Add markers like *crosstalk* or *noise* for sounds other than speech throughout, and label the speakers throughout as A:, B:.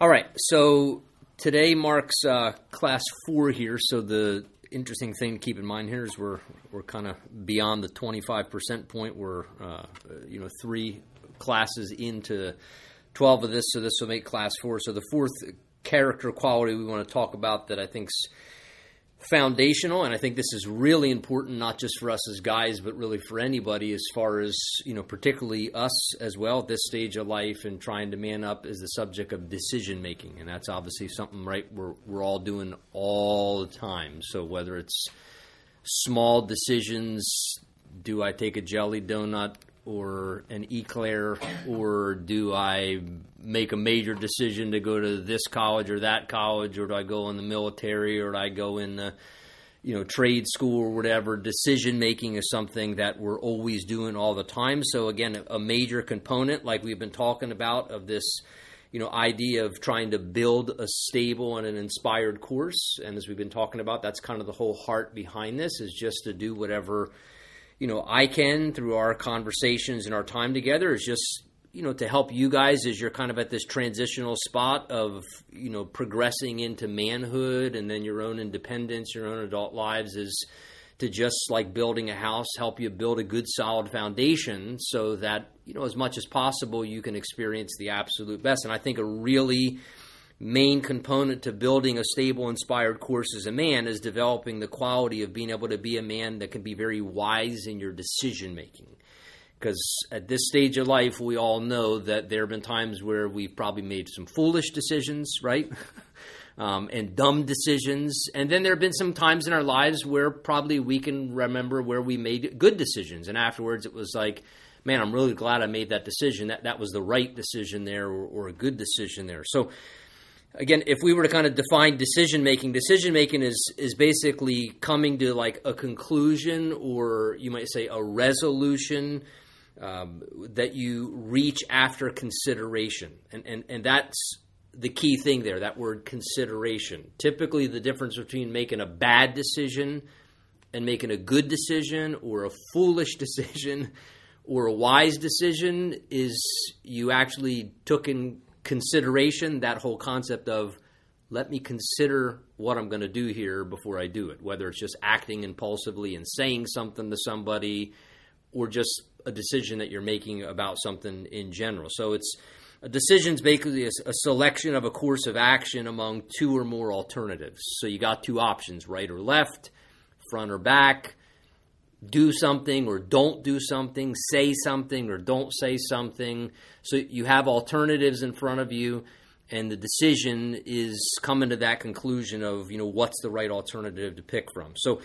A: All right, so today marks uh, class four here. So the interesting thing to keep in mind here is we're we're kind of beyond the 25% point. We're uh, you know three classes into 12 of this, so this will make class four. So the fourth character quality we want to talk about that I think's foundational and i think this is really important not just for us as guys but really for anybody as far as you know particularly us as well at this stage of life and trying to man up is the subject of decision making. And that's obviously something right we're, we're all doing all the time. So whether it's small decisions do i take a jelly donut or an eclair, or do I make a major decision to go to this college or that college, or do I go in the military, or do I go in the you know trade school or whatever? Decision making is something that we're always doing all the time. So again, a major component, like we've been talking about, of this you know idea of trying to build a stable and an inspired course and as we've been talking about that's kind of the whole heart behind this is just to do whatever you know, I can through our conversations and our time together is just, you know, to help you guys as you're kind of at this transitional spot of, you know, progressing into manhood and then your own independence, your own adult lives is to just like building a house, help you build a good solid foundation so that, you know, as much as possible you can experience the absolute best. And I think a really main component to building a stable, inspired course as a man is developing the quality of being able to be a man that can be very wise in your decision making. Because at this stage of life, we all know that there have been times where we've probably made some foolish decisions, right? *laughs* um, and dumb decisions. And then there have been some times in our lives where probably we can remember where we made good decisions. And afterwards, it was like, man, I'm really glad I made that decision. That that was the right decision there, or, or a good decision there. So again, if we were to kind of define decision making, decision making is is basically coming to like a conclusion, or you might say a resolution um, that you reach after consideration, and and and that's the key thing there. That word consideration. Typically, the difference between making a bad decision and making a good decision, or a foolish *laughs* decision. Or a wise decision is you actually took in consideration, that whole concept of let me consider what I'm going to do here before I do it, whether it's just acting impulsively and saying something to somebody or just a decision that you're making about something in general. So it's a decision is basically a, a, selection of a course of action among two or more alternatives. So you got two options, right or left, front or back, do something or don't do something, say something or don't say something. So you have alternatives in front of you, and the decision is coming to that conclusion of you know what's the right alternative to pick from. So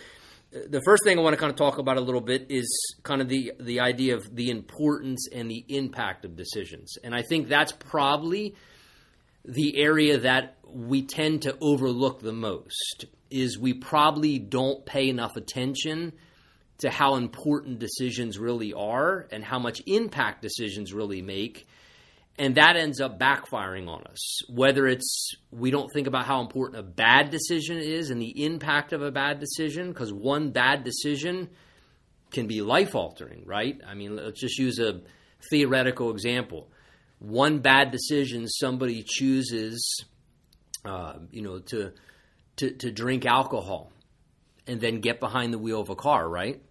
A: uh, the first thing I want to kind of talk about a little bit is kind of the the idea of the importance and the impact of decisions, and I think that's probably the area that we tend to overlook the most is we probably don't pay enough attention to how important decisions really are and how much impact decisions really make. And that ends up backfiring on us. Whether it's we don't think about how important a bad decision is and the impact of a bad decision, because one bad decision can be life altering, right? I mean, let's just use a theoretical example. One bad decision, somebody chooses, uh, you know, to, to to drink alcohol and then get behind the wheel of a car, right?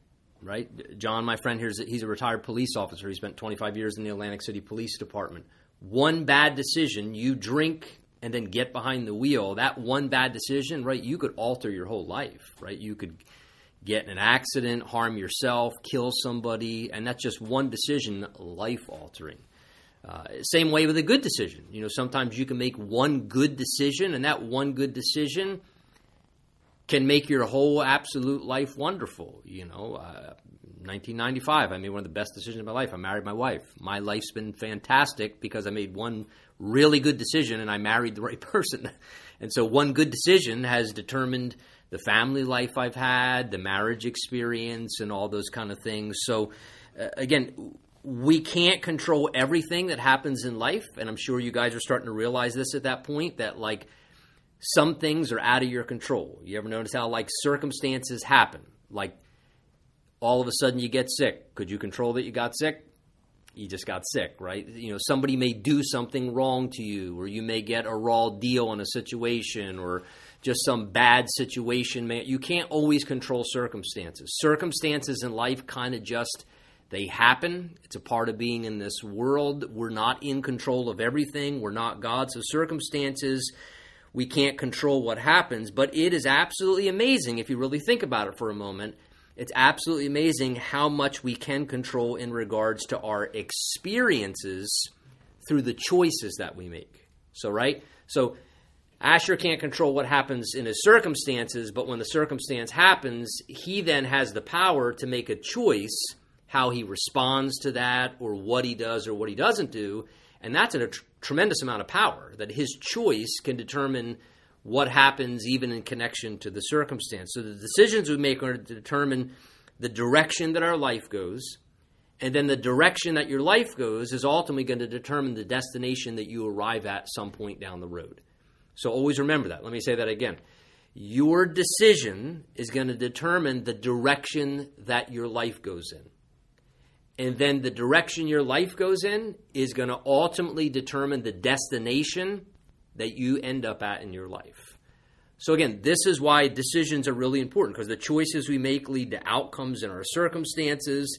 A: Right? John, my friend here, he's a retired police officer. He spent 25 years in the Atlantic City Police Department. One bad decision, you drink and then get behind the wheel, that one bad decision, right, you could alter your whole life, right? You could get in an accident, harm yourself, kill somebody, and that's just one decision, life altering. Uh, same way with a good decision. You know, sometimes you can make one good decision, and that one good decision can make your whole absolute life wonderful. You know, uh, 1995, I made one of the best decisions of my life. I married my wife. My life's been fantastic because I made one really good decision and I married the right *laughs* person. And so, one good decision has determined the family life I've had, the marriage experience, and all those kind of things. So, uh, again, we can't control everything that happens in life. And I'm sure you guys are starting to realize this at that point that, like, some things are out of your control. You ever notice how like circumstances happen? Like all of a sudden you get sick. Could you control that you got sick? you just got sick, right? You know, somebody may do something wrong to you, or you may get a raw deal in a situation, or just some bad situation. You can't always control circumstances. Circumstances in life kind of just they happen. It's a part of being in this world. We're not in control of everything. We're not God. So circumstances, we can't control what happens. But it is absolutely amazing if you really think about it for a moment it's absolutely amazing how much we can control in regards to our experiences through the choices that we make. So, right? So, Asher can't control what happens in his circumstances, but when the circumstance happens, he then has the power to make a choice how he responds to that or what he does or what he doesn't do. And that's a tr- tremendous amount of power that his choice can determine what happens even in connection to the circumstance. So the decisions we make are to determine the direction that our life goes, and then the direction that your life goes is ultimately going to determine the destination that you arrive at some point down the road. So always remember that. Let me say that again. Your decision is going to determine the direction that your life goes in. And then the direction your life goes in is going to ultimately determine the destination that you end up at in your life. So, again, this is why decisions are really important because the choices we make lead to outcomes in our circumstances.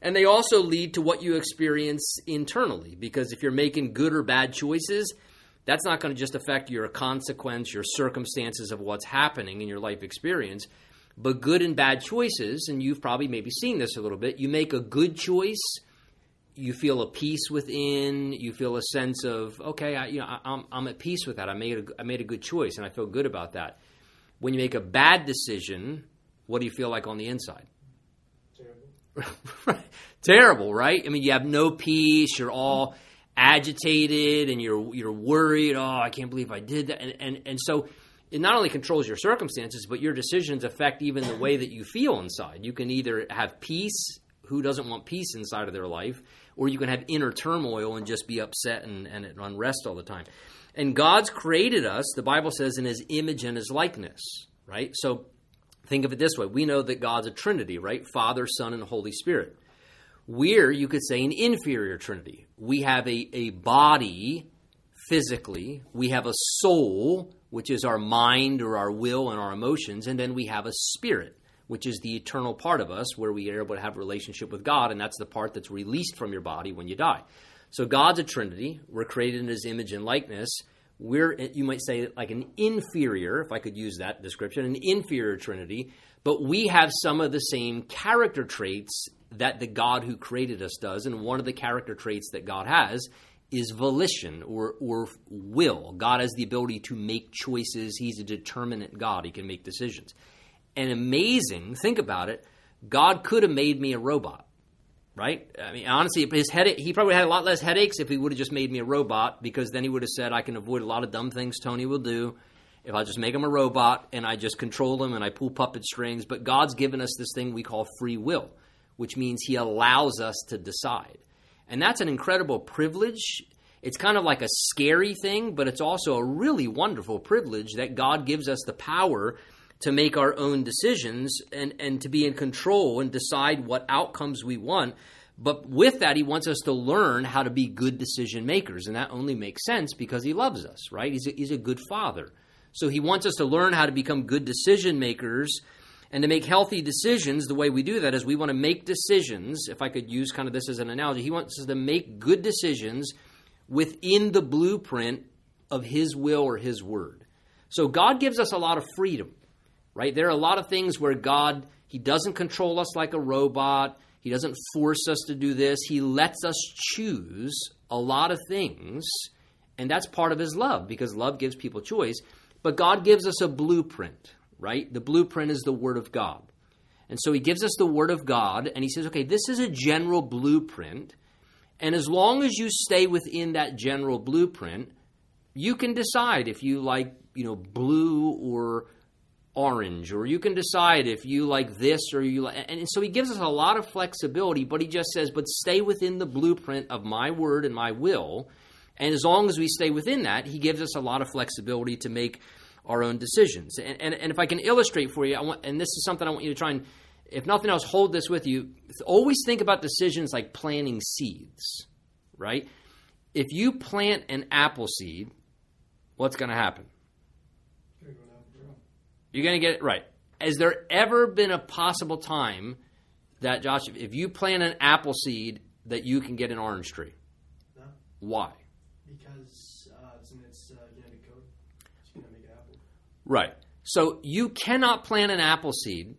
A: And they also lead to what you experience internally. Because if you're making good or bad choices, that's not going to just affect your consequence, your circumstances of what's happening in your life experience, but good and bad choices. And you've probably maybe seen this a little bit. You make a good choice you feel a peace within. You feel a sense of okay, I, you know, I, am I'm at peace with that. I made a, I made a good choice, and I feel good about that. When you make a bad decision, what do you feel like on the inside? Terrible. *laughs* Terrible, right? I mean, you have no peace. You're all agitated, and you're you're worried. Oh, I can't believe I did that, and and and so. It not only controls your circumstances, but your decisions affect even the way that you feel inside. You can either have peace who doesn't want peace inside of their life? or you can have inner turmoil and just be upset and, and unrest all the time. And God's created us, the Bible says, in his image and his likeness, right? So think of it this way we know that God's a Trinity, right? Father, Son, and Holy Spirit. We're, you could say, an inferior Trinity. We have a, a body physically, we have a soul, which is our mind or our will and our emotions, and then we have a spirit which is the eternal part of us where we are able to have a relationship with God, and that's the part that's released from your body when you die. So God's a Trinity. We're created in His image and likeness. We're, you might say, like an inferior, if I could use that description, an inferior Trinity, but we have some of the same character traits that the God who created us does. And one of the character traits that God has is volition or, or will. God has the ability to make choices. He's a determinate God. He can make decisions and amazing. Think about it. God could have made me a robot, right? I mean, honestly, his head he probably had a lot less headaches if he would have just made me a robot because then he would have said, I can avoid a lot of dumb things Tony will do if I just make him a robot and I just control him and I pull puppet strings. But God's given us this thing we call free will, which means he allows us to decide. And that's an incredible privilege. It's kind of like a scary thing, but it's also a really wonderful privilege that God gives us the power to make our own decisions and, and to be in control and decide what outcomes we want. But with that, he wants us to learn how to be good decision makers. And that only makes sense because he loves us, right? He's a, he's a good father. So he wants us to learn how to become good decision makers and to make healthy decisions. The way we do that is we want to make decisions. If I could use kind of this as an analogy, he wants us to make good decisions within the blueprint of his will or his word. So God gives us a lot of freedom right? There are a lot of things where God, He doesn't control us like a robot. He doesn't force us to do this. He lets us choose a lot of things, and that's part of His love because love gives people choice. But God gives us a blueprint, right? The blueprint is the Word of God. And so He gives us the Word of God, and He says, okay, this is a general blueprint. And as long as you stay within that general blueprint, you can decide if you like, you know, blue or orange, or you can decide if you like this or you like. And so he gives us a lot of flexibility, but he just says, but stay within the blueprint of my word and my will. And as long as we stay within that, he gives us a lot of flexibility to make our own decisions. And, and, and if I can illustrate for you, I want, and this is something I want you to try and if nothing else, hold this with you. Always think about decisions like planting seeds, right? If you plant an apple seed, what's going to happen? You're going to get it right. Has there ever been a possible time that, Josh, if you plant an apple seed, that you can get an orange tree?
B: No,
A: Why?
B: because uh, it's in its uh, genetic code. It's going to make an apple.
A: Right. So you cannot plant an apple seed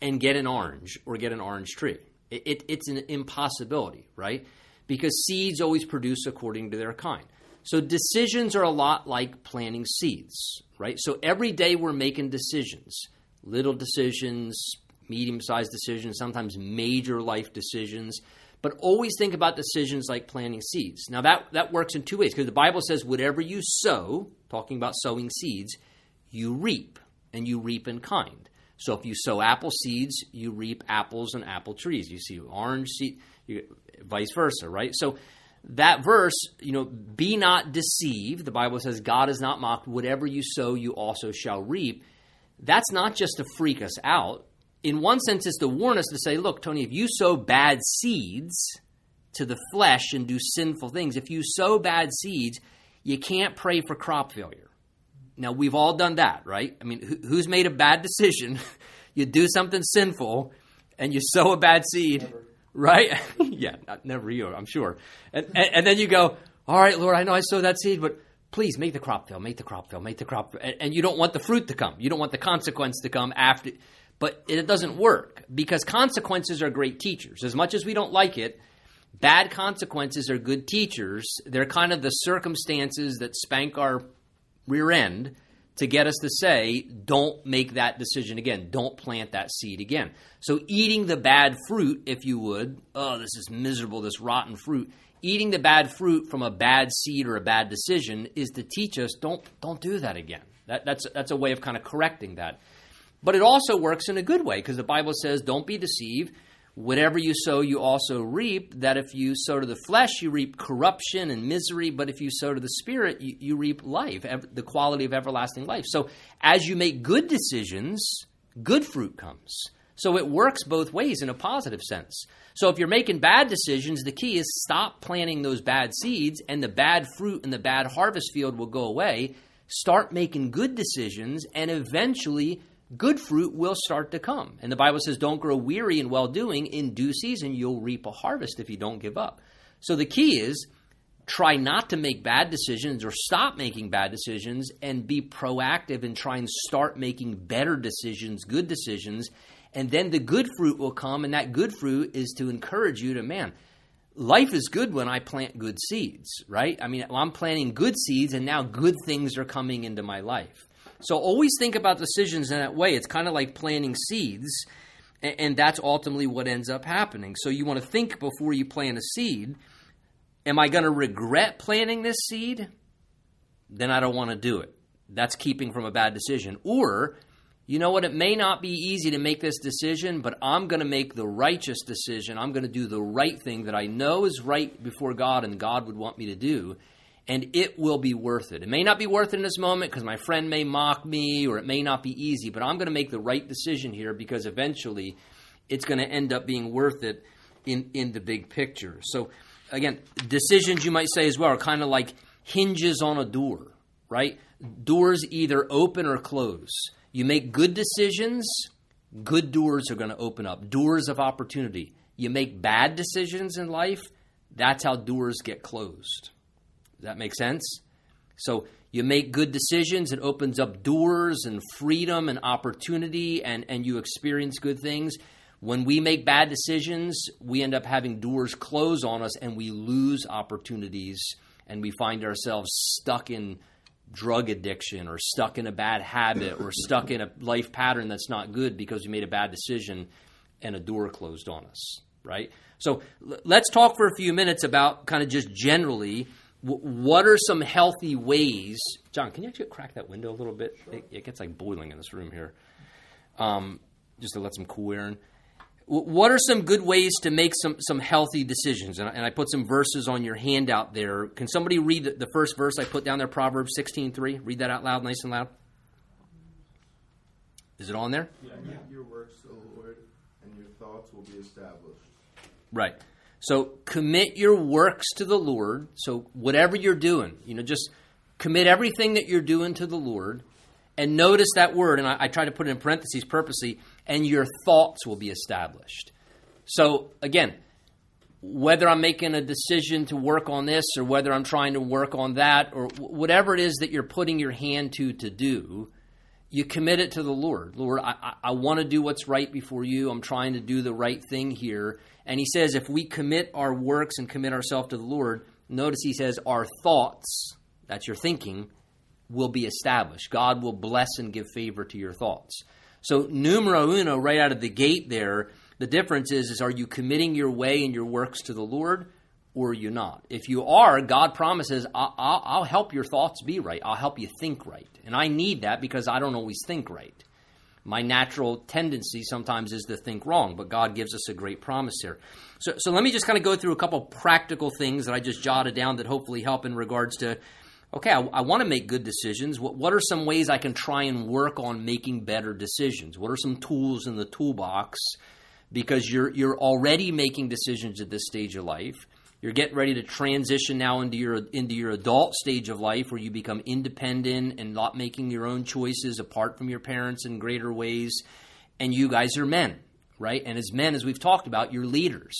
A: and get an orange or get an orange tree. It, it, it's an impossibility, right? Because seeds always produce according to their kind. So decisions are a lot like planting seeds, right? So every day we're making decisions, little decisions, medium sized decisions, sometimes major life decisions. But always think about decisions like planting seeds. Now, that, that works in two ways because the Bible says, whatever you sow, talking about sowing seeds, you reap, and you reap in kind. So if you sow apple seeds, you reap apples and apple trees. You see orange seed, you, vice versa, right? So that verse, you know, be not deceived. The Bible says, God is not mocked. Whatever you sow, you also shall reap. That's not just to freak us out. In one sense, it's to warn us to say, look, Tony, if you sow bad seeds to the flesh and do sinful things, if you sow bad seeds, you can't pray for crop failure. Now, we've all done that, right? I mean, who's made a bad decision? *laughs* you do something sinful and you sow a bad seed,
B: Never.
A: right? *laughs* yeah, not, never you, I'm sure. And, and, and, then you go, all right, Lord, I know I sowed that seed, but please make the crop fail, make the crop fail, make the crop fail. And, and you don't want the fruit to come. You don't want the consequence to come after. But it doesn't work because consequences are great teachers. As much as we don't like it, bad consequences are good teachers. They're kind of the circumstances that spank our rear end to get us to say, don't make that decision again. Don't plant that seed again. So, eating the bad fruit, if you would, oh, this is miserable, this rotten fruit. Eating the bad fruit from a bad seed or a bad decision is to teach us don't don't do that again. That, that's that's a way of kind of correcting that. But it also works in a good way because the Bible says, don't be deceived whatever you sow, you also reap. That if you sow to the flesh, you reap corruption and misery. But if you sow to the spirit, you, you reap life, ev- the quality of everlasting life. So as you make good decisions, good fruit comes. So it works both ways in a positive sense. So if you're making bad decisions, the key is stop planting those bad seeds, and the bad fruit and the bad harvest field will go away. Start making good decisions, and eventually good fruit will start to come. And the Bible says, don't grow weary in well doing. In due season, you'll reap a harvest if you don't give up. So the key is try not to make bad decisions or stop making bad decisions and be proactive and try and start making better decisions, good decisions. And then the good fruit will come. And that good fruit is to encourage you to, man, life is good when I plant good seeds, right? I mean, I'm planting good seeds and now good things are coming into my life. So always think about decisions in that way. It's kind of like planting seeds, and, that's ultimately what ends up happening. So you want to think before you plant a seed Am I going to regret planting this seed? Then I don't want to do it. That's keeping from a bad decision. Or, you know what? It may not be easy to make this decision, but I'm going to make the righteous decision. I'm going to do the right thing that I know is right before God and God would want me to do and it will be worth it. It may not be worth it in this moment because my friend may mock me or it may not be easy, but I'm going to make the right decision here because eventually it's going to end up being worth it in, in the big picture. So, again, decisions you might say as well are kind of like hinges on a door, right? Doors either open or close. You make good decisions, good doors are going to open up, doors of opportunity. You make bad decisions in life, that's how doors get closed. Does that make sense? So you make good decisions, it opens up doors and freedom and opportunity, and, and you experience good things. When we make bad decisions, we end up having doors close on us and we lose opportunities and we find ourselves stuck in drug addiction or stuck in a bad habit or stuck in a life pattern that's not good because we made a bad decision and a door closed on us, right? So let's talk for a few minutes about kind of just generally what are some healthy ways? John, can you actually crack that window a little bit? Sure. It, it, gets like boiling in this room here. Um, just to let some cool air in. What are some good ways to make some, some healthy decisions? And I, and I put some verses on your handout there. Can somebody read the, the first verse I put down there, Proverbs 16.3? Read that out loud, nice and loud. Is it on there?
B: Yeah, your works, O Lord,
C: and your thoughts will be established.
A: Right. So commit your works to the Lord. So whatever you're doing, you know, just commit everything that you're doing to the Lord. And notice that word, and I, I try to put it in parentheses purposely, and your thoughts will be established. So again, whether I'm making a decision to work on this or whether I'm trying to work on that or whatever it is that you're putting your hand to to do, you commit it to the Lord. Lord, I, I, I want to do what's right before you. I'm trying to do the right thing here. And he says, if we commit our works and commit ourselves to the Lord, notice he says, our thoughts, that's your thinking, will be established. God will bless and give favor to your thoughts. So, numero uno, right out of the gate there, the difference is, is are you committing your way and your works to the Lord or are you not? If you are, God promises, I'll, I'll, I'll help your thoughts be right. I'll help you think right. And I need that because I don't always think right. My natural tendency sometimes is to think wrong, but God gives us a great promise here. So, so let me just kind of go through a couple practical things that I just jotted down that hopefully help in regards to okay, I, I want to make good decisions. What, what are some ways I can try and work on making better decisions? What are some tools in the toolbox? Because you're, you're already making decisions at this stage of life. You're getting ready to transition now into your into your adult stage of life where you become independent and not making your own choices apart from your parents in greater ways. And you guys are men, right? And as men, as we've talked about, you're leaders.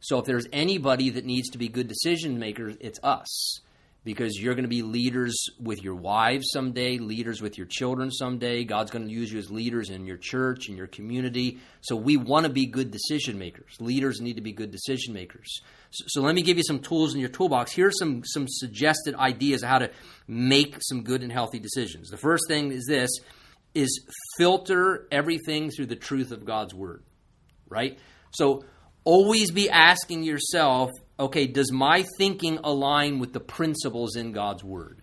A: So if there's anybody that needs to be good decision makers, it's us because you're going to be leaders with your wives someday, leaders with your children someday. God's going to use you as leaders in your church, in your community. So we want to be good decision makers. Leaders need to be good decision makers. So, so let me give you some tools in your toolbox. Here are some, some suggested ideas of how to make some good and healthy decisions. The first thing is this is filter everything through the truth of God's word. Right? So always be asking yourself, okay, does my thinking align with the principles in God's Word?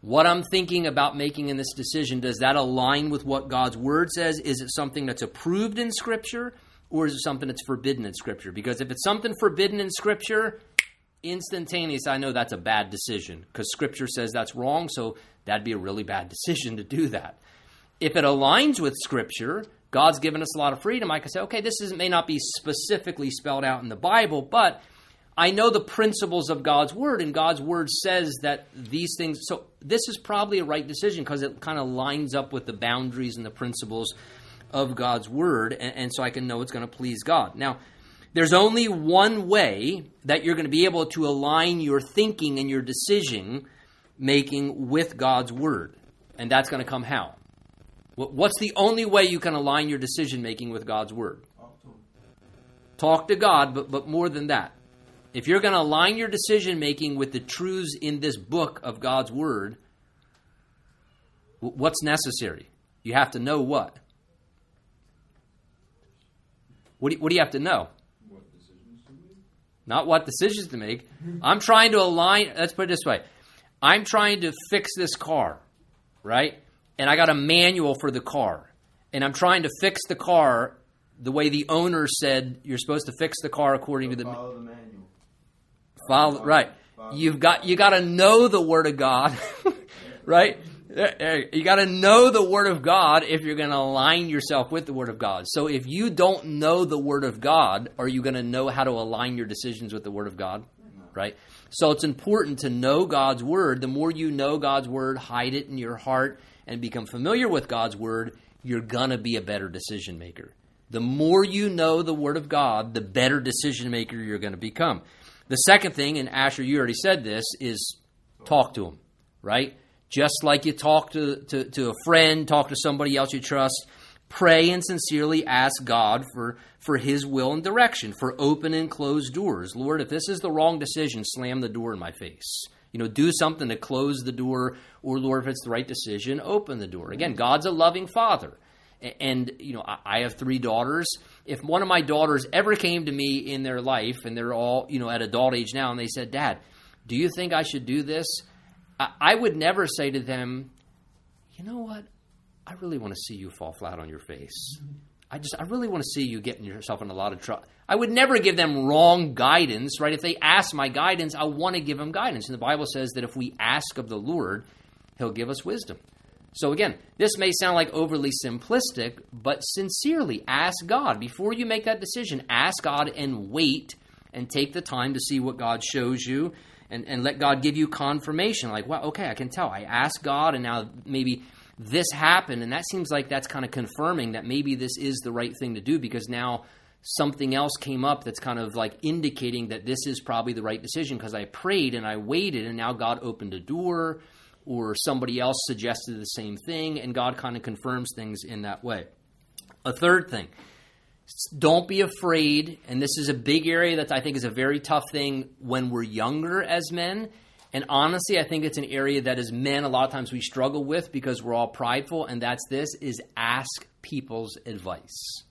A: What I'm thinking about making in this decision, does that align with what God's Word says? Is it something that's approved in Scripture or is it something that's forbidden in Scripture? Because if it's something forbidden in Scripture, instantaneous, I know that's a bad decision because Scripture says that's wrong, so that'd be a really bad *laughs* decision to do that. If it aligns with Scripture, God's given us a lot of freedom. I can say, okay, this is, may not be specifically spelled out in the Bible, but I know the principles of God's word, and God's word says that these things. So this is probably a right decision because it kind of lines up with the boundaries and the principles of God's word, and, and so I can know it's going to please God. Now, there's only one way that you're going to be able to align your thinking and your decision making with God's word, and that's going to come how? What's the only way you can align your decision making with God's word? Talk to God, but, but more than that if you're going to align your decision making with the truths in this book of God's Word, what's necessary? You have to know what? What do you, what do you have to know?
C: What to?
A: Not what decisions to make. I'm trying to align, let's put it this way I'm trying to fix this car, right? And I got a manual for the car. And I'm trying to fix the car the way the owner said you're supposed to fix the car according
C: So
A: to the
C: follow the manual.
A: Follow, right. You've got you got to know the Word of God, *laughs* right? You got to know the Word of God if you're going to align yourself with the Word of God. So if you don't know the Word of God, are you going to know how to align your decisions with the Word of God? Right? So it's important to know God's Word. The more you know God's Word, hide it in your heart, and become familiar with God's Word, you're going to be a better decision maker. The more you know the Word of God, the better decision maker you're going to become. The second thing, and Asher, you already said this, is talk to him, right? Just like you talk to, to, to a friend, talk to somebody else you trust, pray and sincerely ask God for, for his will and direction, for open and closed doors. Lord, if this is the wrong decision, slam the door in my face. You know, do something to close the door, or Lord, if it's the right decision, open the door. Again, God's a loving father. And, you know, I have three daughters. If one of my daughters ever came to me in their life, and they're all, you know, at adult age now, and they said, Dad, do you think I should do this? I would never say to them, you know what? I really want to see you fall flat on your face. I just, I really want to see you getting yourself in a lot of trouble. I would never give them wrong guidance, right? If they ask my guidance, I want to give them guidance. And the Bible says that if we ask of the Lord, He'll give us wisdom. So again, this may sound like overly simplistic, but sincerely ask God before you make that decision. Ask God and wait and take the time to see what God shows you and, and let God give you confirmation. Like, well, okay, I can tell. I asked God and now maybe this happened. And that seems like that's kind of confirming that maybe this is the right thing to do because now something else came up that's kind of like indicating that this is probably the right decision because I prayed and I waited and now God opened a door or somebody else suggested the same thing, and God kind of confirms things in that way. A third thing, don't be afraid, and this is a big area that I think is a very tough thing when we're younger as men. And honestly, I think it's an area that as men, a lot of times we struggle with because we're all prideful, and that's this is ask people's advice.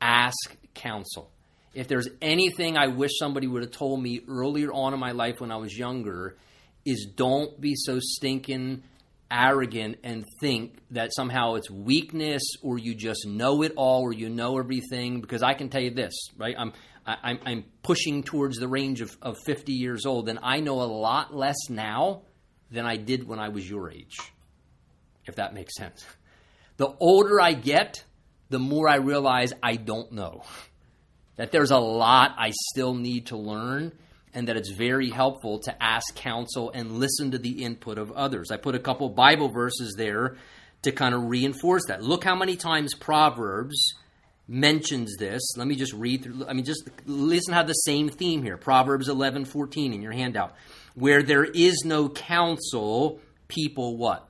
A: Ask counsel. If there's anything I wish somebody would have told me earlier on in my life when I was younger, is don't be so stinking arrogant and think that somehow it's weakness or you just know it all or you know everything. Because I can tell you this, right? I'm I, I'm pushing towards the range of, of 50 years old, and I know a lot less now than I did when I was your age, if that makes sense. The older I get, the more I realize I don't know. That there's a lot I still need to learn and that it's very helpful to ask counsel and listen to the input of others. I put a couple Bible verses there to kind of reinforce that. Look how many times Proverbs mentions this. Let me just read through I mean just listen how the same theme here. Proverbs 11:14 in your handout. Where there is no counsel, people what?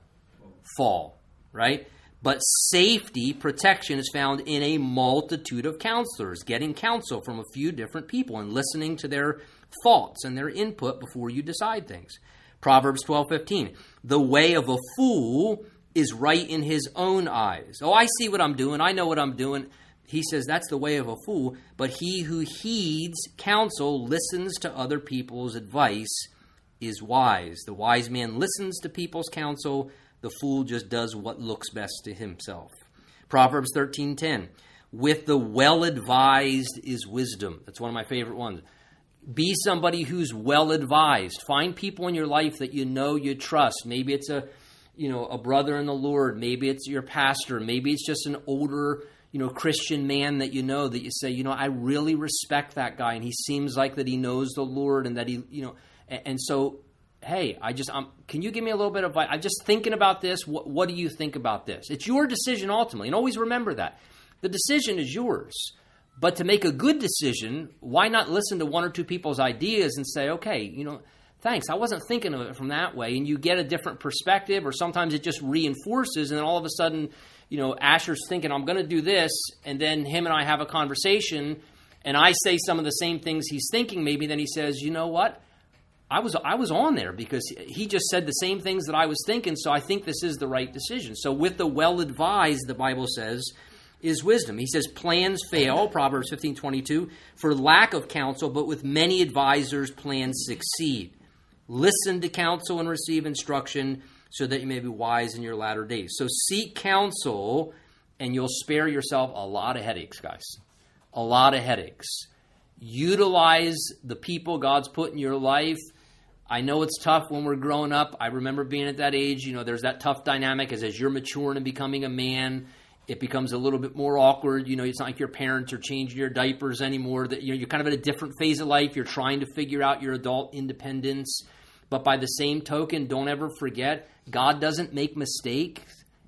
A: Fall, right? But safety, protection is found in a multitude of counselors, getting counsel from a few different people and listening to their thoughts and their input before you decide things. Proverbs 12:15. The way of a fool is right in his own eyes. Oh, I see what I'm doing. I know what I'm doing. He says that's the way of a fool, but he who heeds counsel, listens to other people's advice, is wise. The wise man listens to people's counsel, the fool just does what looks best to himself. Proverbs 13:10. With the well advised is wisdom. That's one of my favorite ones. Be somebody who's well advised. Find people in your life that you know you trust. Maybe it's a you know a brother in the Lord, maybe it's your pastor, maybe it's just an older you know Christian man that you know that you say, you know, I really respect that guy and he seems like that he knows the Lord and that he, you know, and, and so hey, I just, um, can you give me a little bit of, I'm just thinking about this. What, what do you think about this? It's your decision ultimately. And always remember that. The decision is yours. But to make a good decision, why not listen to one or two people's ideas and say, okay, you know, thanks, I wasn't thinking of it from that way. And you get a different perspective, or sometimes it just reinforces, and then all of a sudden, you know, Asher's thinking, I'm going to do this, and then him and I have a conversation, and I say some of the same things he's thinking, maybe, then he says, you know what? I was I was on there because he just said the same things that I was thinking, so I think this is the right decision. So with the well advised, the Bible says, is wisdom. He says plans fail, Proverbs 15 22, for lack of counsel, but with many advisors, plans succeed. Listen to counsel and receive instruction so that you may be wise in your latter days. So seek counsel, and you'll spare yourself a lot of headaches, guys. A lot of headaches. Utilize the people God's put in your life. I know it's tough when we're growing up. I remember being at that age. You know, there's that tough dynamic as as you're maturing and becoming a man it becomes a little bit more awkward. You know, it's not like your parents are changing your diapers anymore. That you know, you're kind of at a different phase of life. You're trying to figure out your adult independence. But by the same token, don't ever forget God doesn't make mistakes,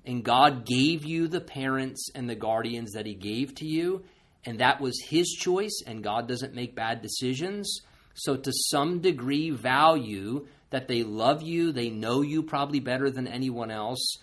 A: and God gave you the parents and the guardians that He gave to you, and that was His choice. And God doesn't make bad decisions. So, to some degree, value that they love you, they know you probably better than anyone else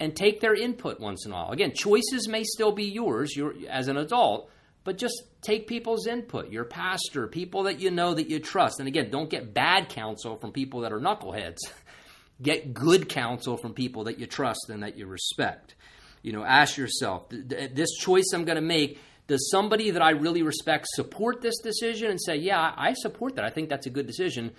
A: and take their input once in a while. Again, choices may still be yours as an adult, but just take people's input, your pastor, people that you know that you trust. And again, don't get bad counsel from people that are knuckleheads. *laughs* get good counsel from people that you trust and that you respect. You know, ask yourself, this choice I'm going to make, does somebody that I really respect support this decision and say, yeah, I support that. I think that's a good decision.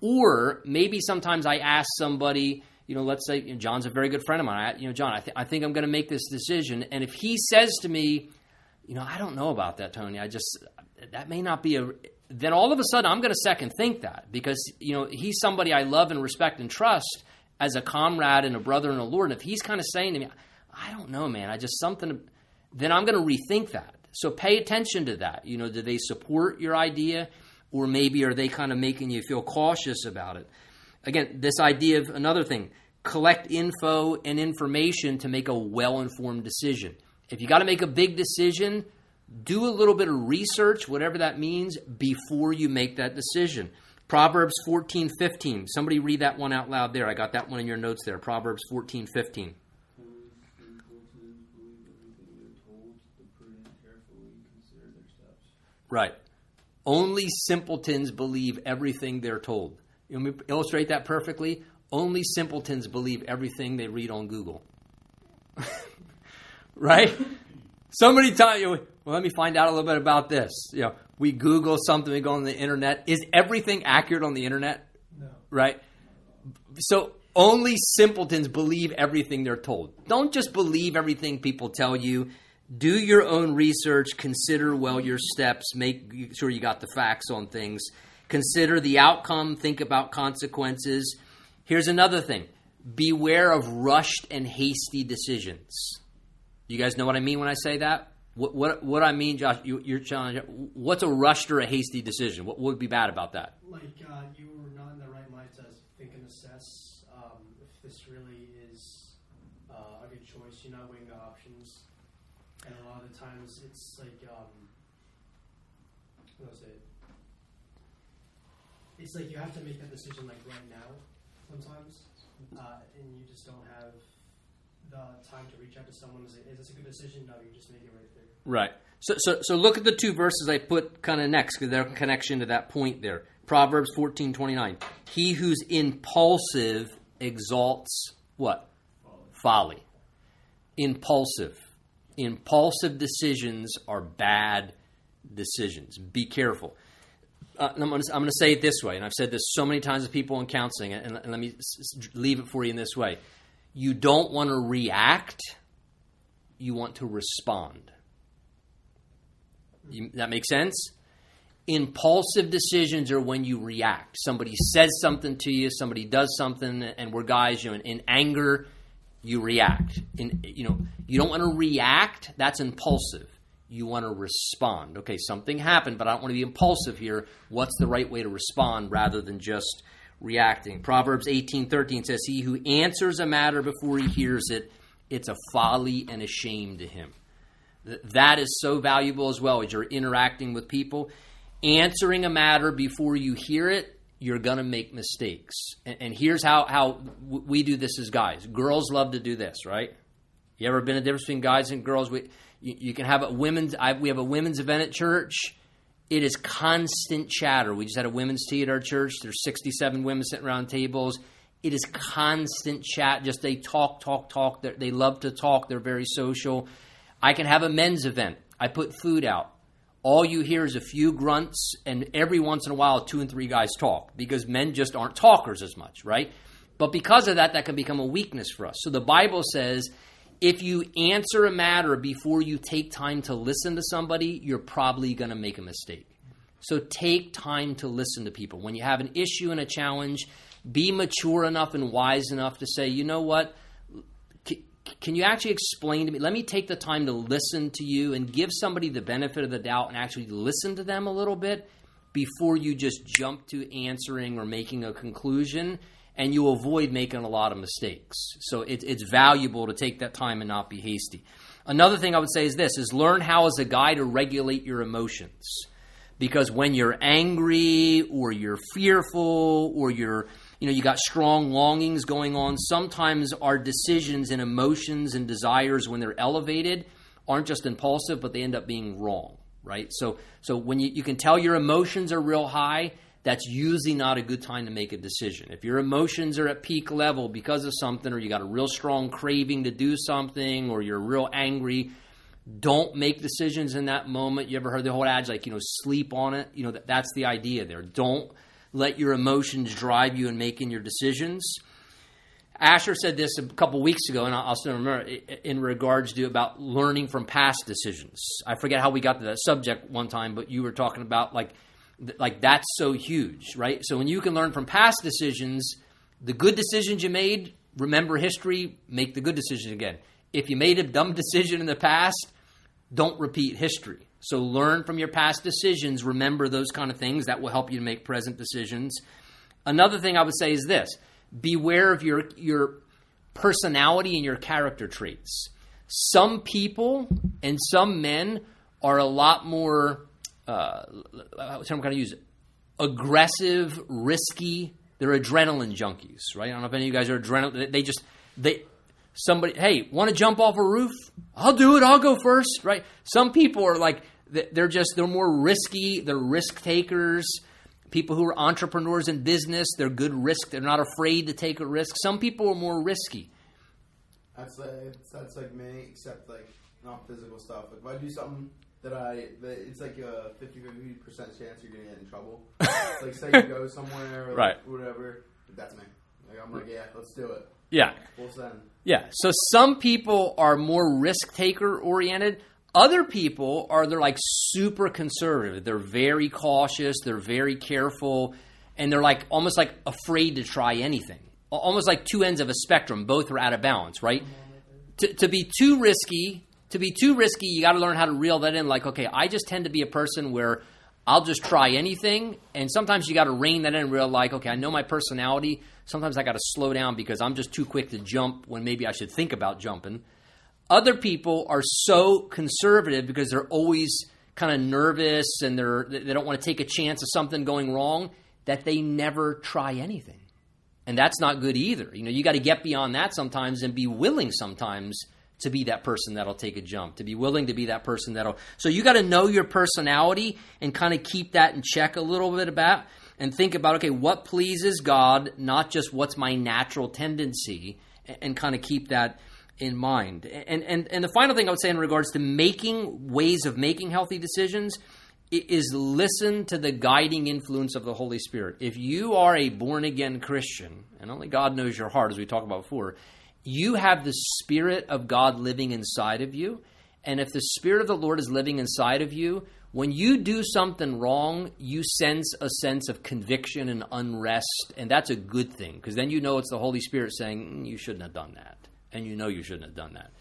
A: Or maybe sometimes I ask somebody, you know, let's say you know, John's a very good friend of mine. I, you know, John, I, th- I think I'm going to make this decision. And if he says to me, you know, I don't know about that, Tony. I just, that may not be a, then all of a sudden I'm going to second think that because, you know, he's somebody I love and respect and trust. as a comrade and a brother in the Lord. And if he's kind of saying to me, I don't know, man, I just something, then I'm going to rethink that. So pay attention to that. You know, do they support your idea, or maybe are they kind of making you feel cautious about it? Again, this idea of another thing collect info and information to make a well informed decision. If you got to make a big decision, do a little bit of research, whatever that means, before you make that decision. Proverbs 14, 15. Somebody read that one out loud there. I got that one in your notes there. Proverbs 14, 15.
C: Only simpletons believe everything they're told. The prudent carefully consider their steps.
A: Right. Only simpletons believe everything they're told. You want to illustrate that perfectly? Only simpletons believe everything they read on Google. *laughs* right? So many times, you well, let me find out a little bit about this. You know, we Google something, we go on the internet. Is everything accurate on the internet?
B: No.
A: Right? So only simpletons believe everything they're told. Don't just believe everything people tell you. Do your own research, consider well your steps, make sure you got the facts on things. Consider the outcome, think about consequences. Here's another thing. Beware of rushed and hasty decisions. You guys know what I mean when I say that? What what, what I mean, Josh? You, you're challenging. What's a rushed or a hasty decision? What would be bad about that?
B: Like uh, you were not in the right mindset to think and assess um, if this really is uh, a good choice. You're not weighing the options, and a lot of the times it's like um, what was it? It's like you have to make that decision like right now. Sometimes, uh, and you just don't have the time to reach out to someone. and say, Is this a good decision? No, you just make it right there.
A: Right. So, so, so look at the two verses I put kind of next because they're connection to that point there. Proverbs fourteen twenty nine. He who's impulsive exalts what? Folly. Impulsive. Impulsive decisions are bad decisions. Be careful. Uh, I'm going to say it this way, and I've said this so many times to people in counseling, and, and let me s- leave it for you in this way. You don't want to react, you want to respond. You, that makes sense? Impulsive decisions are when you react. Somebody says something to you, somebody does something, and we're guys, you know, in, in anger, you react. In, you know, you don't want to react, that's impulsive. You want to respond. Okay, something happened, but I don't want to be impulsive here. What's the right way to respond rather than just reacting? Proverbs 18:13 says, "He who answers a matter before he hears it, it's a folly and a shame to him." Th- That is so valuable as well as you're interacting with people. Answering a matter before you hear it, you're going to make mistakes. And, and here's how, how we do this as guys. Girls love to do this, right? You ever been a difference between guys and girls? We, you, you can have a women's. I, we have a women's event at church. It is constant chatter. We just had a women's tea at our church. There's 67 women sitting around tables. It is constant chat. Just they talk, talk, talk. They're, they love to talk. They're very social. I can have a men's event. I put food out. All you hear is a few grunts, and every once in a while, two and three guys talk because men just aren't talkers as much, right? But because of that, that can become a weakness for us. So the Bible says if you answer a matter before you take time to listen to somebody, you're probably going to make a mistake. So take time to listen to people. When you have an issue and a challenge, be mature enough and wise enough to say, you know what? Can you actually explain to me? Let me take the time to listen to you and give somebody the benefit of the doubt and actually listen to them a little bit before you just jump to answering or making a conclusion and you avoid making a lot of mistakes. So it, it's valuable to take that time and not be hasty. Another thing I would say is this is learn how as a guy to regulate your emotions. Because when you're angry or you're fearful or you're you know you got strong longings going on, sometimes our decisions and emotions and desires when they're elevated aren't just impulsive, but they end up being wrong, right? So so when you, you can tell your emotions are real high, that's usually not a good time to make a decision. If your emotions are at peak level because of something, or you got a real strong craving to do something, or you're real angry, don't make decisions in that moment. You ever heard the whole adage like, you know, sleep on it? You know, that, that's the idea there. Don't let your emotions drive you in making your decisions. Asher said this a couple weeks ago, and I'll still remember in regards to about learning from past decisions. I forget how we got to that subject one time, but you were talking about like like that's so huge, right? So when you can learn from past decisions, the good decisions you made, remember history, make the good decision again. If you made a dumb *laughs* decision in the past, don't repeat history. So learn from your past decisions, remember those kind of things. That will help you to make present decisions. Another thing I would say is this beware of your, your personality and your character traits. Some people and some men are a lot more, uh, term can I use? Aggressive, risky. They're adrenaline junkies, right? I don't know if any of you guys are adrenaline. They just, they, somebody, hey, want to jump off a roof? I'll do it. I'll go first, right? Some people are like, they're just, they're more risky. They're risk takers people who are entrepreneurs in business they're good risk they're not afraid to take a risk some people are more risky
D: That's like that's like me, except like not physical stuff. Like if I do something that I, that it's like a 50 percent chance you're gonna get in trouble. *laughs* like say you go somewhere, or like,
A: Right.
D: Whatever. That's me. Like I'm like, yeah, let's do it.
A: yeah
D: We'll send.
A: yeah so some people are more risk taker oriented other people are they're like super conservative they're very cautious they're very careful and they're like almost like afraid to try anything almost like two ends of a spectrum both are out of balance right mm-hmm. to, to be too risky to be too risky you got to learn how to reel that in. Like okay i just tend to be a person where i'll just try anything and sometimes you got to rein that in and real like okay i know my personality. Sometimes i got to slow down because i'm just too quick to jump when maybe i should think about jumping. Other people are so conservative because they're always kind of nervous and they're they don't want to take a chance of something going wrong that they never try anything. And that's not good either. You know, you got to get beyond that sometimes and be willing sometimes to be that person that'll take a jump, to be willing to be that person that'll. So you got to know your personality and kind of keep that in check a little bit about and think about okay, what pleases God, not just what's my natural tendency, and, kind of keep that in mind. And, and and the final thing I would say in regards to making ways of making healthy decisions is listen to the guiding influence of the Holy Spirit. If you are a born again Christian, and only God knows your heart, as we talked about before, you have the Spirit of God living inside of you. And if the Spirit of the Lord is living inside of you, when you do something wrong, you sense a sense of conviction and unrest, and that's a good thing because then you know it's the Holy Spirit saying, "Mm, You shouldn't have done that. And you know you shouldn't have done that.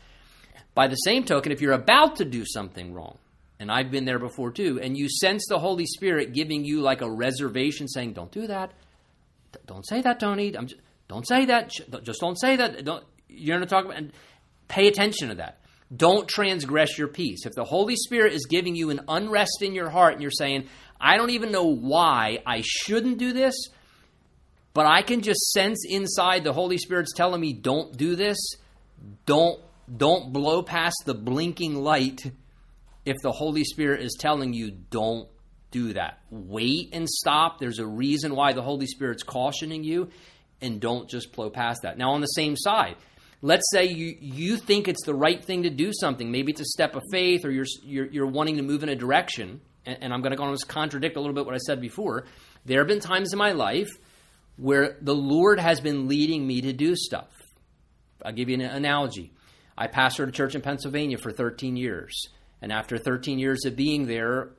A: By the same token, if you're about to do something wrong, and I've been there before too, and you sense the Holy Spirit giving you like a reservation saying, Don't do that. D- Don't say that, Tony. Just, don't say that. Just don't say that. Don't, you're going to talk about, and pay attention to that. Don't transgress your peace. If the Holy Spirit is giving you an unrest in your heart and you're saying, I don't even know why I shouldn't do this, but I can just sense inside the Holy Spirit's telling me, don't do this, don't don't blow past the blinking light if the Holy Spirit is telling you don't do that. Wait and stop. There's a reason why the Holy Spirit's cautioning you and don't just blow past that. Now on the same side, let's say you you think it's the right thing to do something. Maybe it's a step of faith or you're you're, you're wanting to move in a direction. And, and I'm going to almost contradict a little bit what I said before. There have been times in my life where the Lord has been leading me to do stuff. I'll give you an analogy. I pastored a church in Pennsylvania for 13 years. And after 13 years of being there,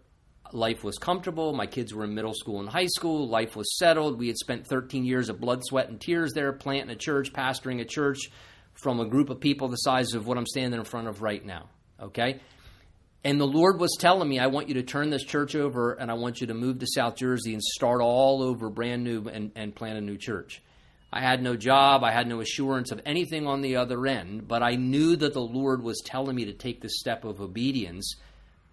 A: life was comfortable. My kids were in middle school and high school. Life was settled. We had spent 13 years of blood, sweat, and tears there, planting a church, pastoring a church from a group of people the size of what I'm standing in front of right now. Okay? And the Lord was telling me, I want you to turn this church over and I want you to move to South Jersey and start all over brand new and, and plant a new church. I had no job. I had no assurance of anything on the other end, but I knew that the Lord was telling me to take this step of obedience.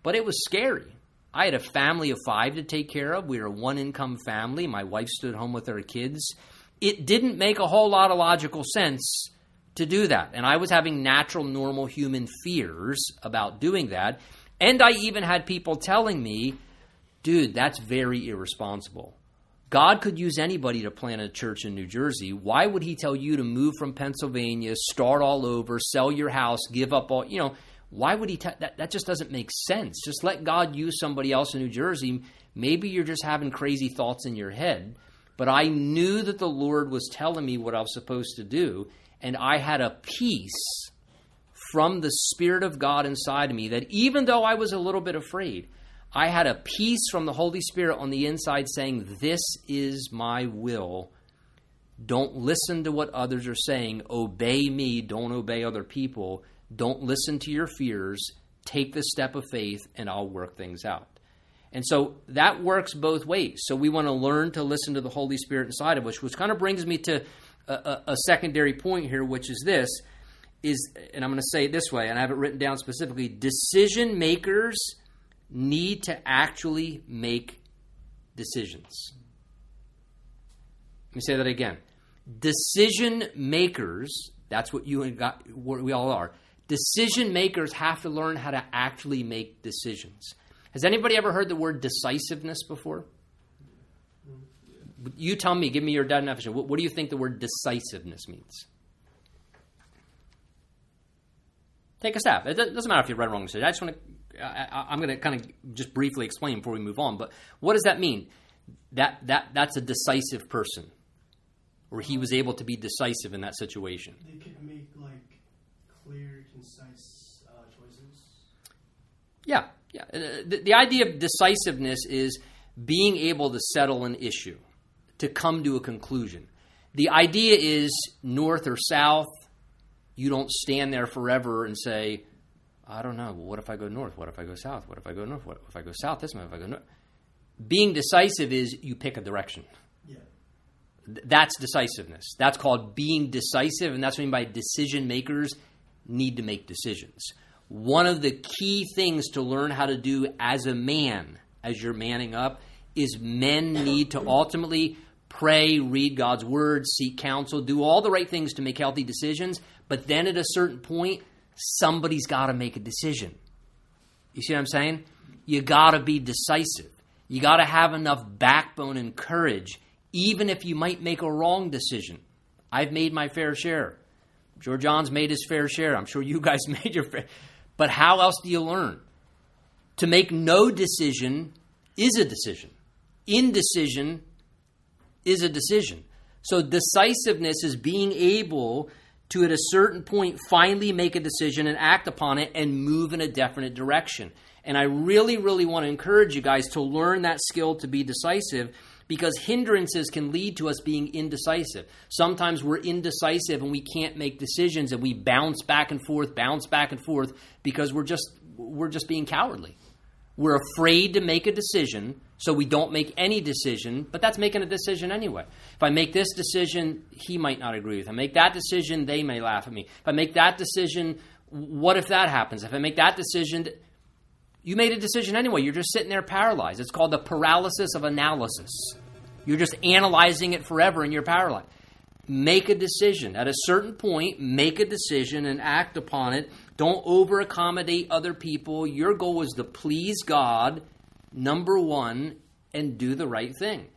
A: But it was scary. I had a family of five to take care of. We were a one income family. My wife stood home with her kids. It didn't make a whole lot of logical sense to do that. And I was having natural, normal human fears about doing that. And I even had people telling me, dude, that's very irresponsible. God could use anybody to plant a church in New Jersey. Why would he tell you to move from Pennsylvania, start all over, sell your house, give up all, you know, why would he tell that that just doesn't make sense. Just let God use somebody else in New Jersey. Maybe you're just having crazy thoughts in your head, but I knew that the Lord was telling me what I was supposed to do, and I had a peace from the spirit of God inside of me that even though I was a little bit afraid, I had a peace from the Holy Spirit on the inside saying, This is my will. Don't listen to what others are saying. Obey me. Don't obey other people. Don't listen to your fears. Take the step of faith, and I'll work things out. And so that works both ways. So we want to learn to listen to the Holy Spirit inside of us, which kind of brings me to a, a, secondary point here, which is this is and I'm going to say it this way, and I have it written down specifically, decision makers need to actually make decisions. Let me say that again. Decision makers, that's what you and God, what we all are. Decision makers have to learn how to actually make decisions. Has anybody ever heard the word decisiveness before? You tell me, give me your definition. What, what do you think the word decisiveness means? Take a stab. It doesn't matter if you're right or wrong. I just want to. I, am going to kind of just briefly explain before we move on. But what does that mean? That that that's a decisive person, or he was able to be decisive in that situation.
B: They could make like clear, concise uh, choices.
A: Yeah, yeah. Uh, the, the idea of decisiveness is being able to settle an issue, to come to a conclusion. The idea is north or south, you don't stand there forever and say, I don't know. Well, what if I go north? What if I go south? What if I go north? What if I go south this way? If I go north? Being decisive is you pick a direction.
B: Yeah.
A: That's decisiveness. That's called being decisive, and that's what I mean by decision makers need to make decisions. One of the key things to learn how to do as a man, as you're manning up, is men need to ultimately pray, read God's word, seek counsel, do all the right things to make healthy decisions, but then at a certain point, somebody's got to make a decision. You see what I'm saying? You got to be decisive. You got to have enough backbone and courage, even if you might make a wrong decision. I've made my fair share. John's made his fair share. I'm sure you guys *laughs* made your fair. But how else do you learn? To make no decision is a decision. Indecision is a decision. So decisiveness is being able to, at a certain point, finally make a decision and act upon it and move in a definite direction. And I really, really want to encourage you guys to learn that skill to be decisive because hindrances can lead to us being indecisive. Sometimes we're indecisive and we can't make decisions and we bounce back and forth, bounce back and forth because we're just we're just being cowardly. We're afraid to make a decision, so we don't make any decision, but that's making a decision anyway. If I make this decision, he might not agree with. If I make that decision, they may laugh at me. If I make that decision, what if that happens? If I make that decision, you made a decision anyway. You're just sitting there paralyzed. It's called the paralysis of analysis. You're just analyzing it forever and you're paralyzed. Make a decision. At a certain point, make a decision and act upon it don't over accommodate other people. Your goal is to please God, number one, and do the right thing.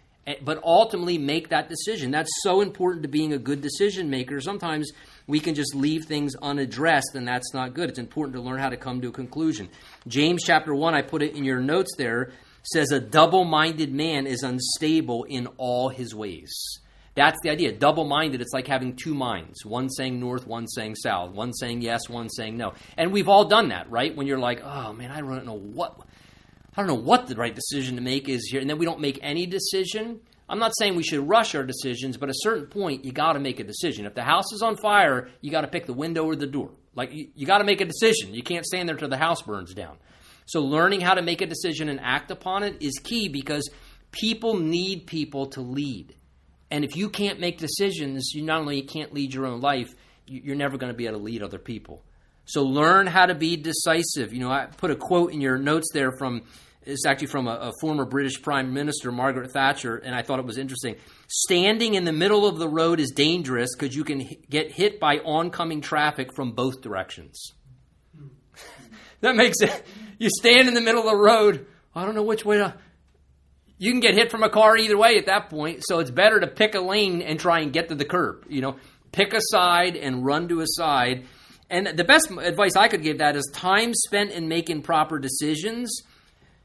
A: But ultimately, make that decision. That's so important to being a good decision maker. Sometimes we can just leave things unaddressed, and that's not good. It's important to learn how to come to a conclusion. James chapter 1, I put it in your notes there, says, A double minded man is unstable in all his ways. That's the idea. Double minded, it's like having two minds one saying north, one saying south, one saying yes, one saying no. And we've all done that, right? When you're like, oh man, I don't know what. I don't know what the right decision to make is here, and then we don't make any decision. I'm not saying we should rush our decisions, but at a certain point, you got to make a decision. If the house is on fire, you got to pick the window or the door. Like, you, you got to make a decision. You can't stand there till the house burns down. So, learning how to make a decision and act upon it is key because people need people to lead. And if you can't make decisions, you not only can't lead your own life, you're never going to be able to lead other people. So learn how to be decisive. You know, I put a quote in your notes there from it's actually from a, a, former British Prime Minister, Margaret Thatcher, and I thought it was interesting. Standing in the middle of the road is dangerous because you can h- get hit by oncoming traffic from both directions. *laughs* that makes it. You stand in the middle of the road. I don't know which way to you can get hit from a car either way at that point. So it's better to pick a lane and try and get to the curb. You know, pick a side and run to a side. And the best advice I could give that is time spent in making proper decisions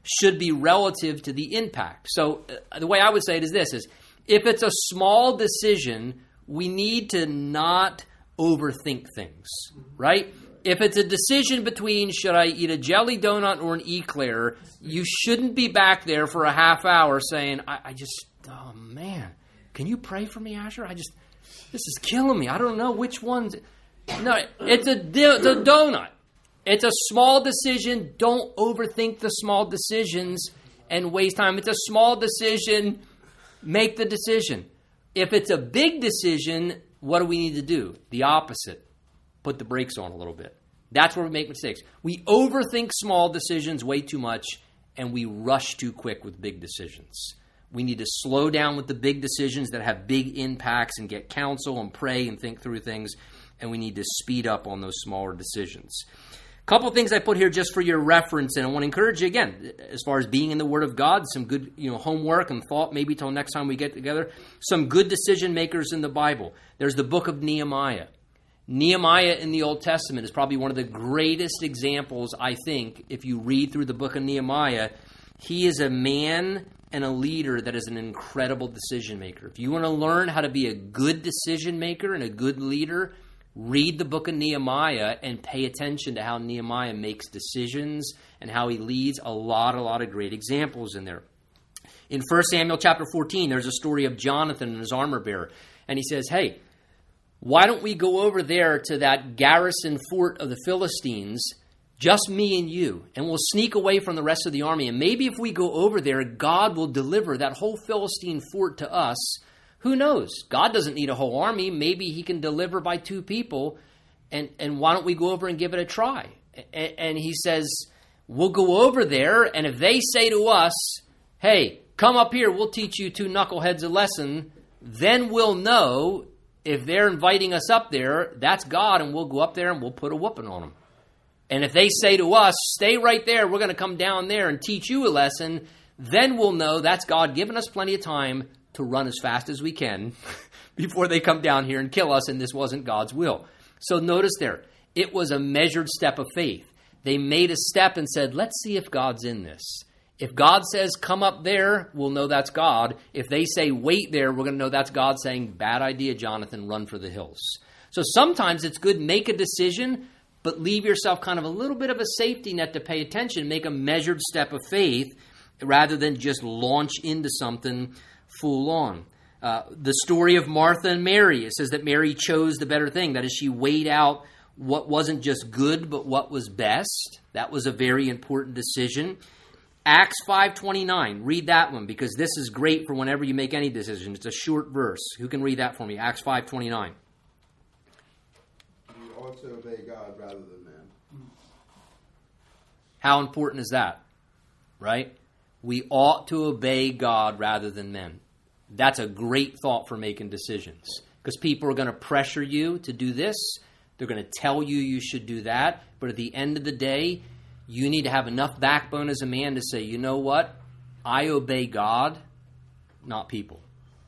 A: should be relative to the impact. So uh, the way I would say it is this is if it's a small decision, we need to not overthink things, right? If it's a decision between should I eat a jelly donut or an eclair, you shouldn't be back there for a half hour saying, I, I just, oh man, can you pray for me, Asher? I just, This is killing me. I don't know which one's. No, it's a, it's a donut. It's a small decision. Don't overthink the small decisions and waste time. It's a small decision. Make the decision. If it's a big decision, what do we need to do? The opposite. Put the brakes on a little bit. That's where we make mistakes. We overthink small decisions way too much and we rush too quick with big decisions. We need to slow down with the big decisions that have big impacts and get counsel and pray and think through things. And we need to speed up on those smaller decisions. A couple things I put here just for your reference, and I want to encourage you again, as far as being in the Word of God, some good you know homework and thought maybe till next time we get together. Some good decision makers in the Bible. There's the book of Nehemiah. Nehemiah in the Old Testament is probably one of the greatest examples, I think, if you read through the book of Nehemiah. He is a man and a leader that is an incredible decision maker. If you want to learn how to be a good decision maker and a good leader, read the book of Nehemiah and pay attention to how Nehemiah makes decisions and how he leads. A lot, a lot of great examples in there. In 1 Samuel chapter 14, there's a story of Jonathan and his armor bearer. And he says, Hey, why don't we go over there to that garrison fort of the Philistines, just me and you, and we'll sneak away from the rest of the army. And maybe if we go over there, God will deliver that whole Philistine fort to us. Who knows? God doesn't need a whole army. Maybe he can deliver by two people. And, and why don't we go over and give it a try? And, and he says, We'll go over there, and if they say to us, Hey, come up here, we'll teach you two knuckleheads a lesson, then we'll know if they're inviting us up there, that's God, and we'll go up there and we'll put a whooping on them. And if they say to us, stay right there, we're going to come down there and teach you a lesson, then we'll know that's God giving us plenty of time to run as fast as we can *laughs* before they come down here and kill us, and this wasn't God's will. So notice there, it was a measured step of faith. They made a step and said, let's see if God's in this. If God says, come up there, we'll know that's God. If they say, wait there, we're going to know that's God saying, bad idea, Jonathan, run for the hills. So sometimes it's good, make a decision, but leave yourself kind of a little bit of a safety net to pay attention, make a measured step of faith rather than just launch into something full on. Uh, the story of Martha and Mary, it says that Mary chose the better thing. That is, she weighed out what wasn't just good, but what was best. That was a very important decision. Acts 5:29. Read that one because this is great for whenever you make any decision. It's a short verse. Who can read that for me? Acts 5:29.
D: You ought to obey God rather than man.
A: How important is that? Right? We ought to obey God rather than men. That's a great thought for making decisions because people are going to pressure you to do this. They're going to tell you you should do that. But at the end of the day, you need to have enough backbone as a man to say, you know what? I obey God, not people.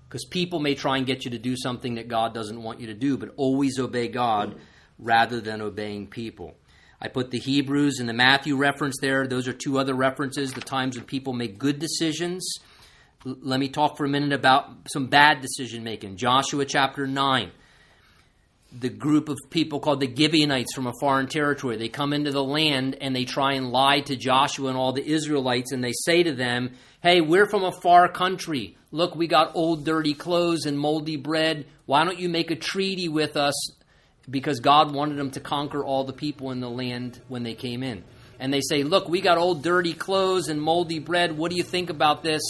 A: Because people may try and get you to do something that God doesn't want you to do, but always obey God rather than obeying people. I put the Hebrews and the Matthew reference there. Those are two other references, the times when people make good decisions. L- let me talk for a minute about some bad decision making. Joshua chapter 9 the group of people called the Gibeonites from a foreign territory. They come into the land and they try and lie to Joshua and all the Israelites, and they say to them, Hey, we're from a far country. Look, we got old dirty clothes and moldy bread. Why don't you make a treaty with us? Because God wanted them to conquer all the people in the land when they came in. And they say, Look, we got old dirty clothes and moldy bread. What do you think about this?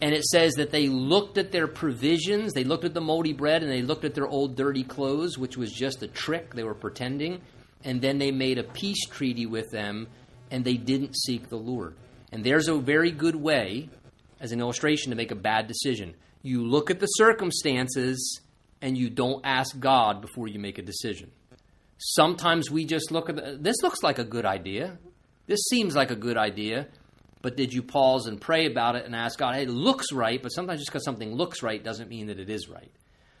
A: And it says that they looked at their provisions, they looked at the moldy bread, and they looked at their old dirty clothes, which was just a trick. They were pretending. And then they made a peace treaty with them, and they didn't seek the Lord. And there's a very good way, as an illustration, to make a bad decision. You look at the circumstances, and you don't ask God before you make a decision. Sometimes we just look at the, this looks like a good idea. This seems like a good idea but did you pause and pray about it and ask God, hey, it looks right, but sometimes just because something looks right doesn't mean that it is right.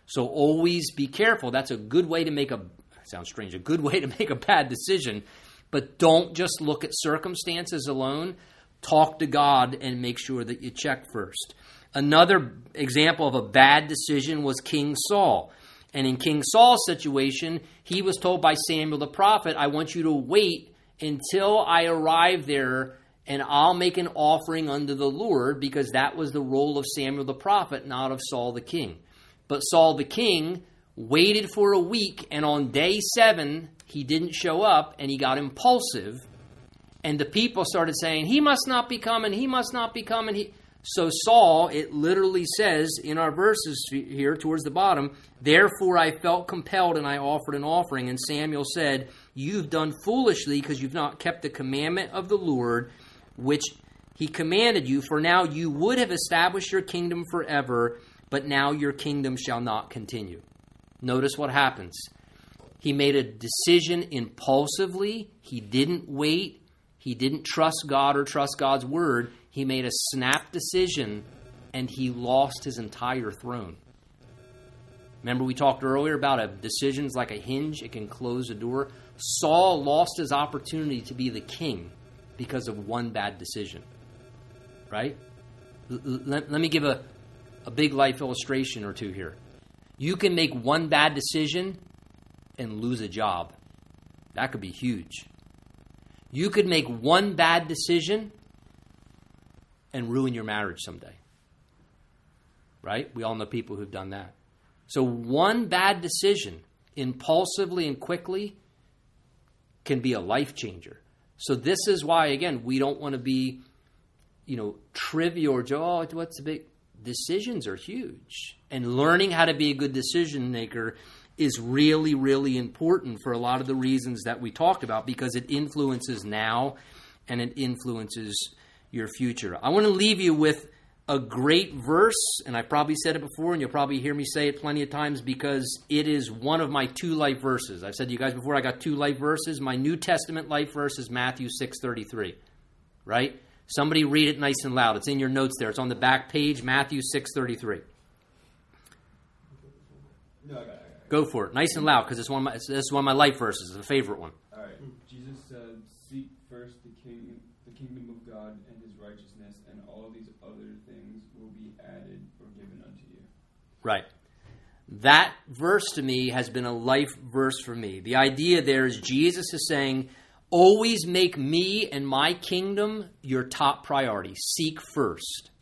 A: So always be careful. That's a good way to make a sounds strange, a good *laughs* way to make a bad decision, but don't just look at circumstances alone. Talk to God and make sure that you check first. Another example of a bad decision was King Saul. And in King Saul's situation, he was told by Samuel the prophet, I want you to wait until I arrive there and I'll make an offering unto the Lord, because that was the role of Samuel the prophet, not of Saul the king. But Saul the king waited for a week, and on day seven, he didn't show up, and he got impulsive. And the people started saying, He must not be coming, he must not be coming. He... So Saul, it literally says in our verses here towards the bottom, Therefore I felt compelled and I offered an offering. And Samuel said, You've done foolishly because you've not kept the commandment of the Lord, which he commanded you. For now you would have established your kingdom forever, but now your kingdom shall not continue. Notice what happens. He made a decision impulsively. He didn't wait. He didn't trust God or trust God's word. He made a snap decision and he lost his entire throne. Remember, we talked earlier about a decision's like a hinge, it can close a door. Saul lost his opportunity to be the king because of one bad decision. Right? L- let, let me give a, a big life illustration or two here. You can make one bad decision and lose a job. That could be huge. You could make one bad decision and ruin your marriage someday. Right? We all know people who've done that. So, one bad decision, impulsively and quickly, can be a life changer. So, this is why, again, we don't want to be, you know, trivial or, oh, what's the big. Decisions are huge. And learning how to be a good decision maker is really, really important for a lot of the reasons that we talked about because it influences now and it influences your future. I want to leave you with a great verse, and I've probably said it before, and you'll probably hear me say it plenty of times because it is one of my two life verses. I've said to you guys before, I got two life verses. My New Testament life verse is Matthew six thirty three, right? Somebody read it nice and loud. It's in your notes there. It's on the back page, Matthew six thirty three.
C: No, I got it. I got it.
A: Go for it, nice and loud, because it's one of my this is one of my life verses, it's a favorite one.
C: All right. Jesus said, "Seek first the king, the kingdom of God and His righteousness, and all these other things will be added or given unto you."
A: Right. That verse to me has been a life verse for me. The idea there is Jesus is saying, always make me and my kingdom your top priority. Seek first.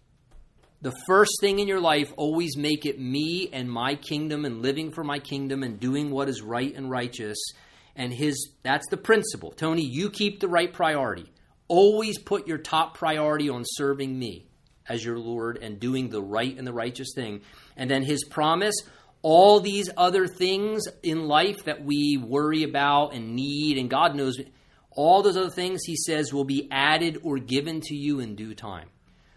A: The first thing in your life, always make it me and my kingdom and living for my kingdom and doing what is right and righteous. And his that's the principle. Tony, you keep the right priority. Always put your top priority on serving me as your Lord and doing the right and the righteous thing. And then his promise all these other things in life that we worry about and need, and God knows, all those other things, he says, will be added or given to you in due time.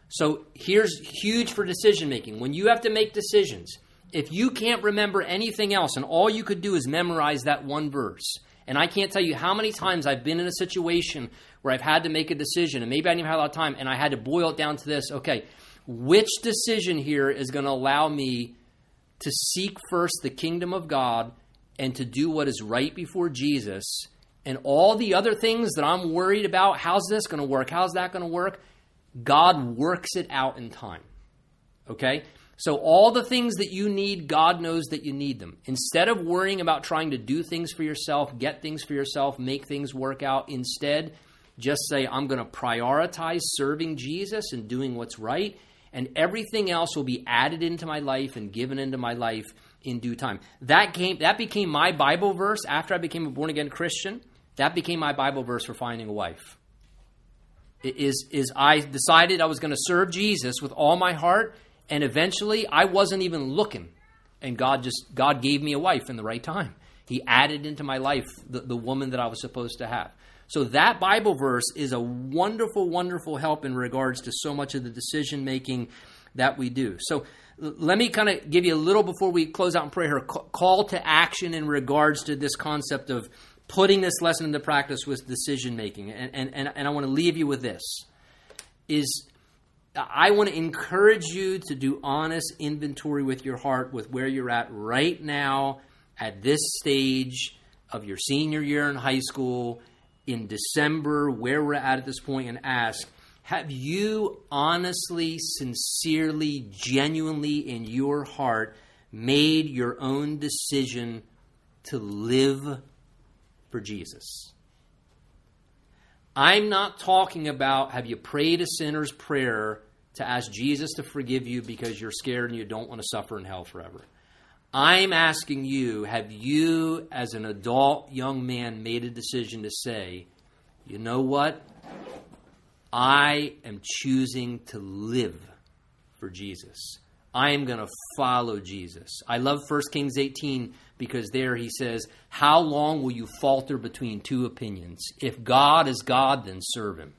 A: So here's huge for decision making. When you have to make decisions, if you can't remember anything else and all you could do is memorize that one verse, and I can't tell you how many times I've been in a situation where I've had to make a decision, and maybe I didn't have a lot of time, and I had to boil it down to this okay, which decision here is going to allow me to seek first the kingdom of God and to do what is right before Jesus, and all the other things that I'm worried about how's this going to work? How's that going to work? God works it out in time. Okay? So, all the things that you need, God knows that you need them. Instead of worrying about trying to do things for yourself, get things for yourself, make things work out, instead, just say, I'm going to prioritize serving Jesus and doing what's right, and everything else will be added into my life and given into my life in due time. That came that became my Bible verse after I became a born again Christian. That became my Bible verse for finding a wife is is I decided I was going to serve Jesus with all my heart, and eventually I wasn't even looking, and God just God gave me a wife in the right time. He added into my life the, the woman that I was supposed to have. So that Bible verse is a wonderful, wonderful help in regards to so much of the decision making that we do. So let me kind of give you a little before we close out in prayer, call to action in regards to this concept of putting this lesson into practice with decision making. And, and, and I want to leave you with this is I want to encourage you to do honest inventory with your heart with where you're at right now at this stage of your senior year in high school in December, where we're at at this point, and ask Have you honestly, sincerely, genuinely in your heart made your own decision to live for Jesus? I'm not talking about have you prayed a sinner's prayer to ask Jesus to forgive you because you're scared and you don't want to suffer in hell forever. I'm asking you, have you, as an adult young man, made a decision to say, you know what? I am choosing to live for Jesus. I am going to follow Jesus. I love 1 Kings 18 because there he says, How long will you falter between two opinions? If God is God, then serve him.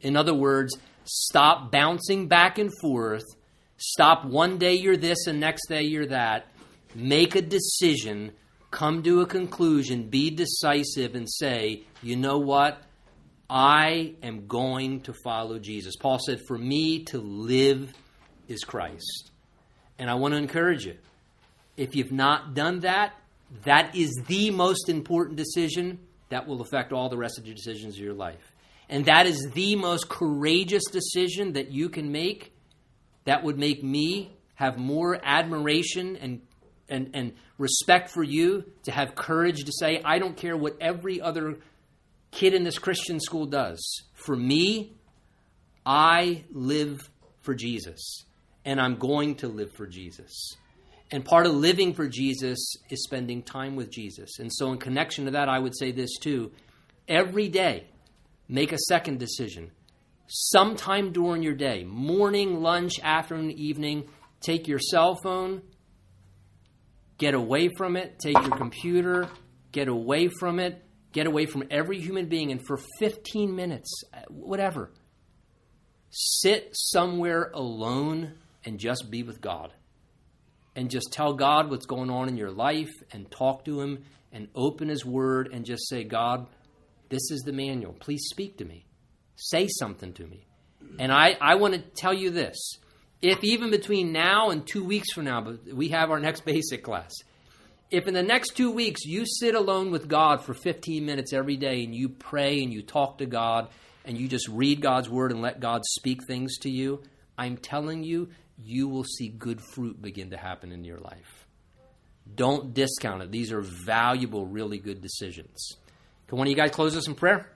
A: In other words, stop bouncing back and forth. Stop one day you're this and next day you're that. Make a decision, come to a conclusion, be decisive, and say, you know what? I am going to follow Jesus. Paul said, For me to live is Christ. And I want to encourage you. If you've not done that, that is the most important decision that will affect all the rest of your decisions of your life. And that is the most courageous decision that you can make that would make me have more admiration and, and, and respect for you, to have courage to say, I don't care what every other kid in this Christian school does. For me, I live for Jesus, and I'm going to live for Jesus. And part of living for Jesus is spending time with Jesus. And so, in connection to that, I would say this too. Every day, make a second decision. Sometime during your day, morning, lunch, afternoon, evening, take your cell phone, get away from it, take your computer, get away from it, get away from every human being, and for 15 minutes, uh, whatever, sit somewhere alone and just be with God. And just tell God what's going on in your life and talk to Him and open His Word and just say, God, this is the manual. Please speak to me. Say something to me. And I, I want to tell you this. If even between now and two weeks from now, but we have our next *laughs* basic class, if in the next two weeks you sit alone with God for 15 minutes every day and you pray and you talk to God and you just read God's word and let God speak things to you, I'm telling you, you will see good fruit begin to happen in your life. Don't discount it. These are valuable, really good decisions. Can one of you guys close us in prayer?